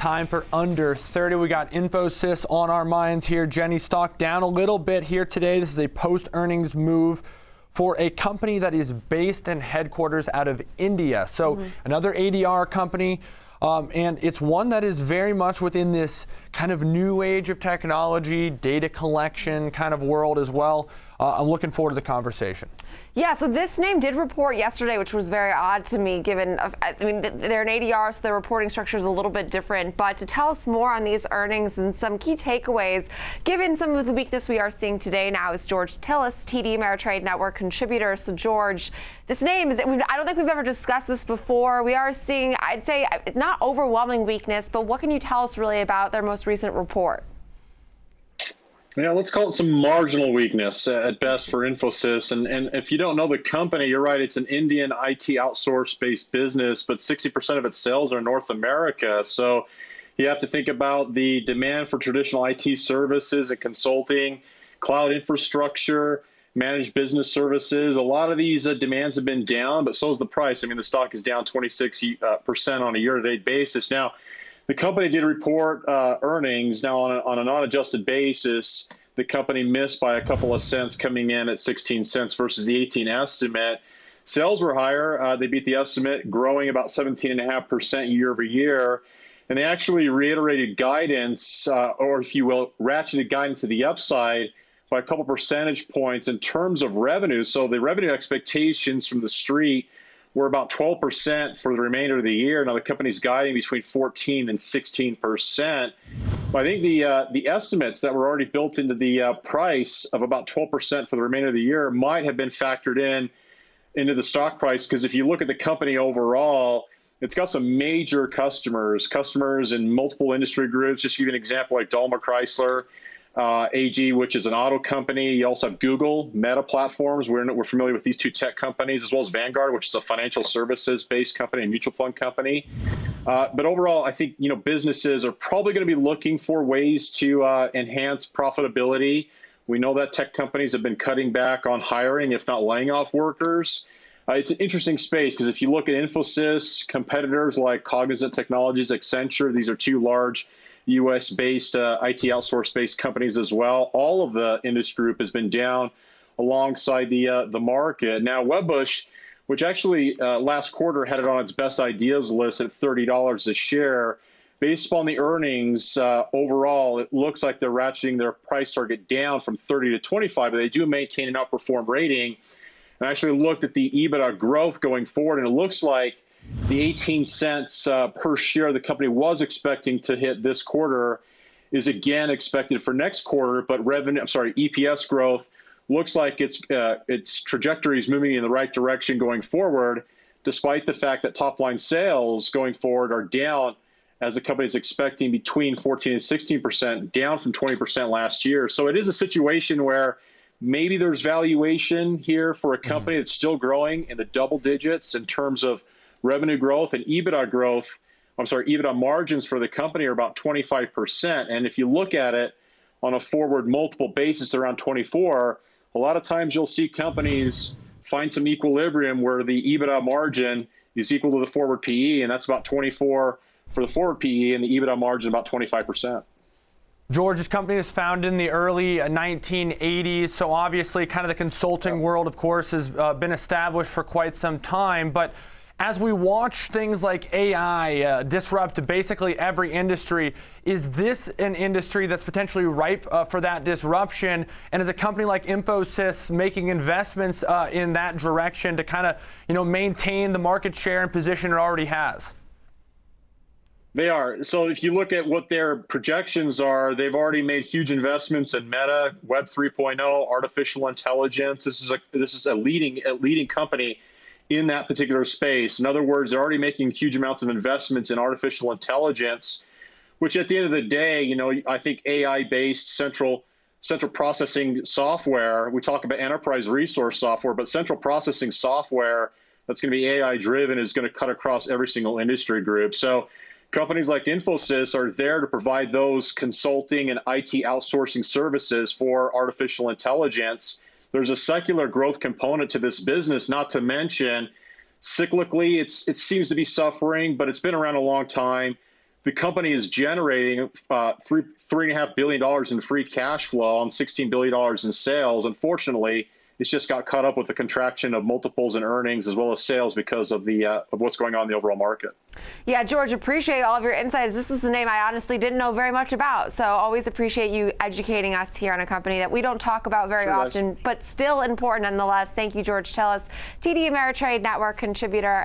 time for Under 30. We got Infosys on our minds here. Jenny stock down a little bit here today. This is a post earnings move for a company that is based and headquarters out of India. So mm-hmm. another ADR company. Um, and it's one that is very much within this kind of new age of technology, data collection kind of world as well. Uh, I'm looking forward to the conversation. Yeah, so this name did report yesterday, which was very odd to me, given, uh, I mean, they're an ADR, so their reporting structure is a little bit different. But to tell us more on these earnings and some key takeaways, given some of the weakness we are seeing today now, is George Tsilis, TD Ameritrade Network contributor. So, George, this name is, I don't think we've ever discussed this before. We are seeing, I'd say, uh, not overwhelming weakness, but what can you tell us really about their most recent report? Yeah, let's call it some marginal weakness at best for Infosys. And, and if you don't know the company, you're right, it's an Indian IT outsource based business, but 60% of its sales are North America. So you have to think about the demand for traditional IT services and consulting, cloud infrastructure, managed business services. A lot of these uh, demands have been down, but so is the price. I mean, the stock is down 26% uh, on a year to date basis. Now, the company did report uh, earnings. Now, on, a, on a non-adjusted basis, the company missed by a couple of cents, coming in at 16 cents versus the 18 estimate. Sales were higher. Uh, they beat the estimate, growing about 17.5% year over year. And they actually reiterated guidance, uh, or if you will, ratcheted guidance to the upside by a couple percentage points in terms of revenue. So the revenue expectations from the street we're about 12% for the remainder of the year. Now the company's guiding between 14 and 16%. But I think the uh, the estimates that were already built into the uh, price of about 12% for the remainder of the year might have been factored in into the stock price because if you look at the company overall, it's got some major customers, customers in multiple industry groups. Just give you an example, like Daimler Chrysler uh, AG, which is an auto company. You also have Google, Meta Platforms. We're, we're familiar with these two tech companies, as well as Vanguard, which is a financial services based company, a mutual fund company. Uh, but overall, I think you know businesses are probably going to be looking for ways to uh, enhance profitability. We know that tech companies have been cutting back on hiring, if not laying off workers. Uh, it's an interesting space because if you look at Infosys, competitors like Cognizant Technologies, Accenture, these are two large US based uh, IT outsource based companies as well. All of the industry group has been down alongside the uh, the market. Now, Wedbush, which actually uh, last quarter had it on its best ideas list at $30 a share, based upon the earnings uh, overall, it looks like they're ratcheting their price target down from 30 to 25, but they do maintain an outperform rating. And I actually looked at the EBITDA growth going forward, and it looks like the 18 cents uh, per share the company was expecting to hit this quarter is again expected for next quarter, but revenue, I'm sorry, EPS growth looks like its uh, its trajectory is moving in the right direction going forward, despite the fact that top line sales going forward are down as the company is expecting between 14 and 16 percent, down from 20 percent last year. So it is a situation where maybe there's valuation here for a company mm-hmm. that's still growing in the double digits in terms of revenue growth and EBITDA growth, I'm sorry, EBITDA margins for the company are about 25%. And if you look at it on a forward multiple basis around 24, a lot of times you'll see companies find some equilibrium where the EBITDA margin is equal to the forward PE, and that's about 24 for the forward PE, and the EBITDA margin about 25%. George's company was founded in the early 1980s, so obviously, kind of the consulting world, of course, has uh, been established for quite some time. But as we watch things like AI uh, disrupt basically every industry, is this an industry that's potentially ripe uh, for that disruption? And is a company like Infosys making investments uh, in that direction to kind of, you know, maintain the market share and position it already has? They are. So if you look at what their projections are, they've already made huge investments in Meta, Web 3.0, artificial intelligence. This is a this is a leading a leading company in that particular space. In other words, they're already making huge amounts of investments in artificial intelligence, which at the end of the day, you know, I think AI-based central central processing software. We talk about enterprise resource software, but central processing software that's going to be AI driven is going to cut across every single industry group. So companies like Infosys are there to provide those consulting and IT outsourcing services for artificial intelligence there's a secular growth component to this business, not to mention cyclically, it's it seems to be suffering, but it's been around a long time. the company is generating uh, three three and a half billion dollars in free cash flow on 16 billion dollars in sales. Unfortunately, it's just got caught up with the contraction of multiples and earnings as well as sales because of the uh, of what's going on in the overall market. Yeah, George, appreciate all of your insights. This was the name I honestly didn't know very much about, so always appreciate you educating us here on a company that we don't talk about very sure often, does. but still important nonetheless. Thank you, George Tsilis, TD Ameritrade Network contributor.